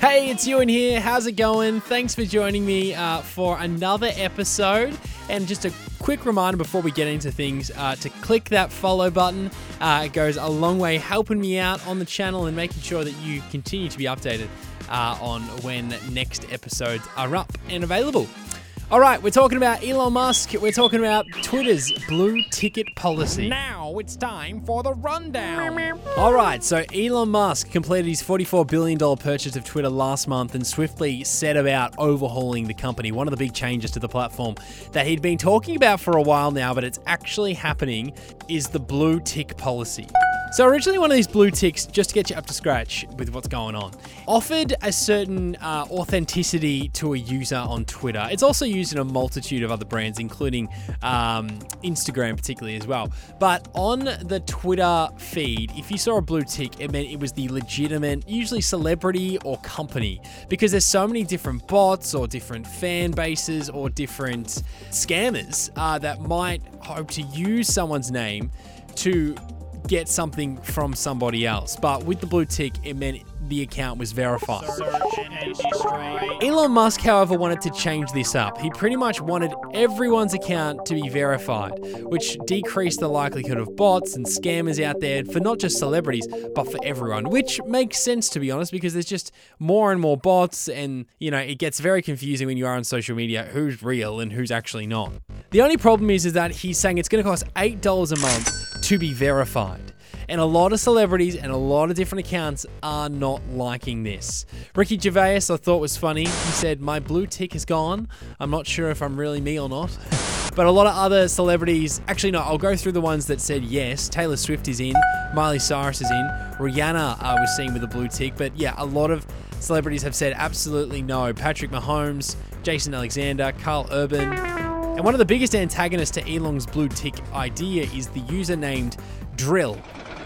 Hey, it's Ewan here. How's it going? Thanks for joining me uh, for another episode. And just a quick reminder before we get into things uh, to click that follow button. Uh, it goes a long way helping me out on the channel and making sure that you continue to be updated uh, on when next episodes are up and available. All right, we're talking about Elon Musk. We're talking about Twitter's blue ticket policy. Now it's time for the rundown. All right, so Elon Musk completed his $44 billion purchase of Twitter last month and swiftly set about overhauling the company. One of the big changes to the platform that he'd been talking about for a while now, but it's actually happening, is the blue tick policy. So originally, one of these blue ticks, just to get you up to scratch with what's going on, offered a certain uh, authenticity to a user on Twitter. It's also used in a multitude of other brands, including um, Instagram, particularly as well. But on the Twitter feed, if you saw a blue tick, it meant it was the legitimate, usually celebrity or company, because there's so many different bots or different fan bases or different scammers uh, that might hope to use someone's name to get something from somebody else. But with the blue tick, it meant the account was verified. Elon Musk, however, wanted to change this up. He pretty much wanted everyone's account to be verified, which decreased the likelihood of bots and scammers out there for not just celebrities, but for everyone, which makes sense to be honest, because there's just more and more bots, and you know, it gets very confusing when you are on social media who's real and who's actually not. The only problem is, is that he's saying it's going to cost $8 a month to be verified. And a lot of celebrities and a lot of different accounts are not liking this. Ricky Gervais, I thought was funny. He said, My blue tick is gone. I'm not sure if I'm really me or not. but a lot of other celebrities, actually, no, I'll go through the ones that said yes. Taylor Swift is in, Miley Cyrus is in, Rihanna uh, was seen with a blue tick. But yeah, a lot of celebrities have said absolutely no. Patrick Mahomes, Jason Alexander, Karl Urban. And one of the biggest antagonists to Elon's blue tick idea is the user named dril.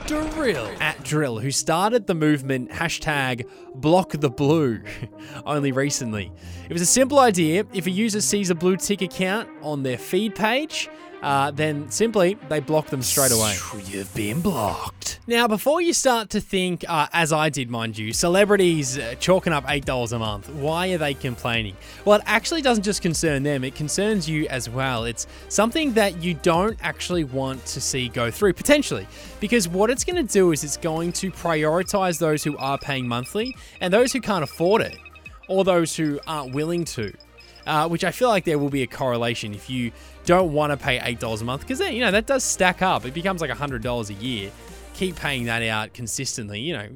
dril at dril, who started the movement hashtag block the blue only recently. It was a simple idea. If a user sees a blue tick account on their feed page, uh, then simply they block them straight away. You've been blocked. Now, before you start to think, uh, as I did, mind you, celebrities uh, chalking up $8 a month, why are they complaining? Well, it actually doesn't just concern them, it concerns you as well. It's something that you don't actually want to see go through, potentially, because what it's going to do is it's going to prioritize those who are paying monthly and those who can't afford it, or those who aren't willing to. Uh, which I feel like there will be a correlation if you don't want to pay eight dollars a month because you know that does stack up. It becomes like hundred dollars a year. Keep paying that out consistently. You know,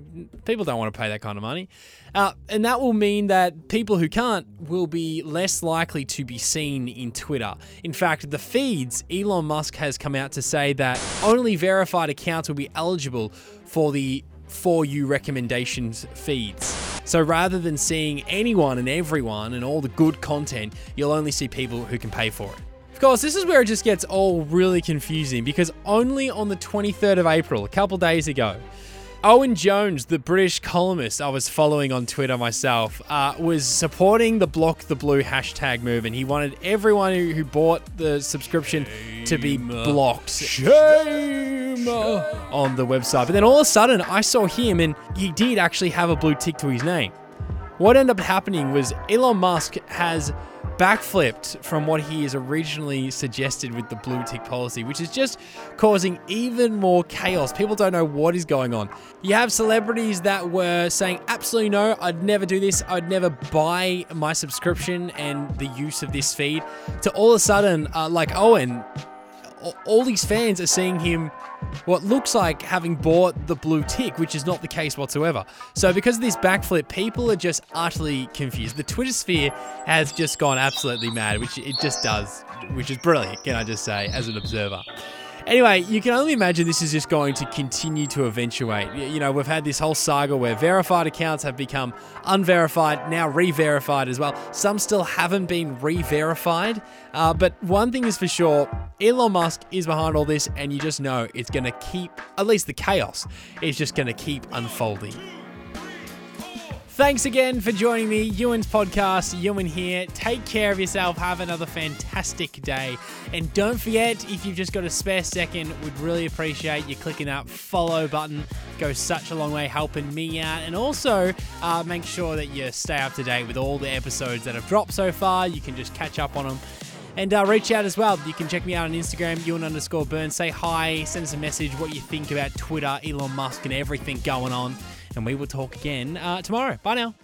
people don't want to pay that kind of money, uh, and that will mean that people who can't will be less likely to be seen in Twitter. In fact, the feeds Elon Musk has come out to say that only verified accounts will be eligible for the for you recommendations feeds. So rather than seeing anyone and everyone and all the good content, you'll only see people who can pay for it. Of course, this is where it just gets all really confusing because only on the 23rd of April, a couple days ago, Owen Jones, the British columnist I was following on Twitter myself, uh, was supporting the Block the Blue hashtag movement. And he wanted everyone who, bought the subscription. To be blocked. Shame. On the website. But then all of a sudden, I saw him and he did actually have a blue tick to his name. What ended up happening was Elon Musk has backflipped from what he has originally suggested with the blue tick policy, which is just causing even more chaos. People don't know what is going on. You have celebrities that were saying, absolutely no, I'd never do this, I'd never buy my subscription and the use of this feed, to all of a sudden, uh, like Owen, all these fans are seeing him what looks like having bought the blue tick, which is not the case whatsoever. So, because of this backflip, people are just utterly confused. The Twitter sphere has just gone absolutely mad, which it just does, which is brilliant, can I just say, as an observer. Anyway, you can only imagine this is just going to continue to eventuate. You know, we've had this whole saga where verified accounts have become unverified, now re verified as well. Some still haven't been re verified. Uh, but one thing is for sure Elon Musk is behind all this, and you just know it's going to keep, at least the chaos, is just going to keep unfolding. Thanks again for joining me. Ewan's podcast, Ewan here. Take care of yourself. Have another fantastic day. And don't forget, if you've just got a spare second, we'd really appreciate you clicking that follow button. Goes such a long way helping me out. And also, uh, make sure that you stay up to date with all the episodes that have dropped so far. You can just catch up on them. And uh, reach out as well. You can check me out on Instagram, Ewan underscore Burn. Say hi, send us a message what you think about Twitter, Elon Musk, and everything going on and we will talk again uh, tomorrow. Bye now.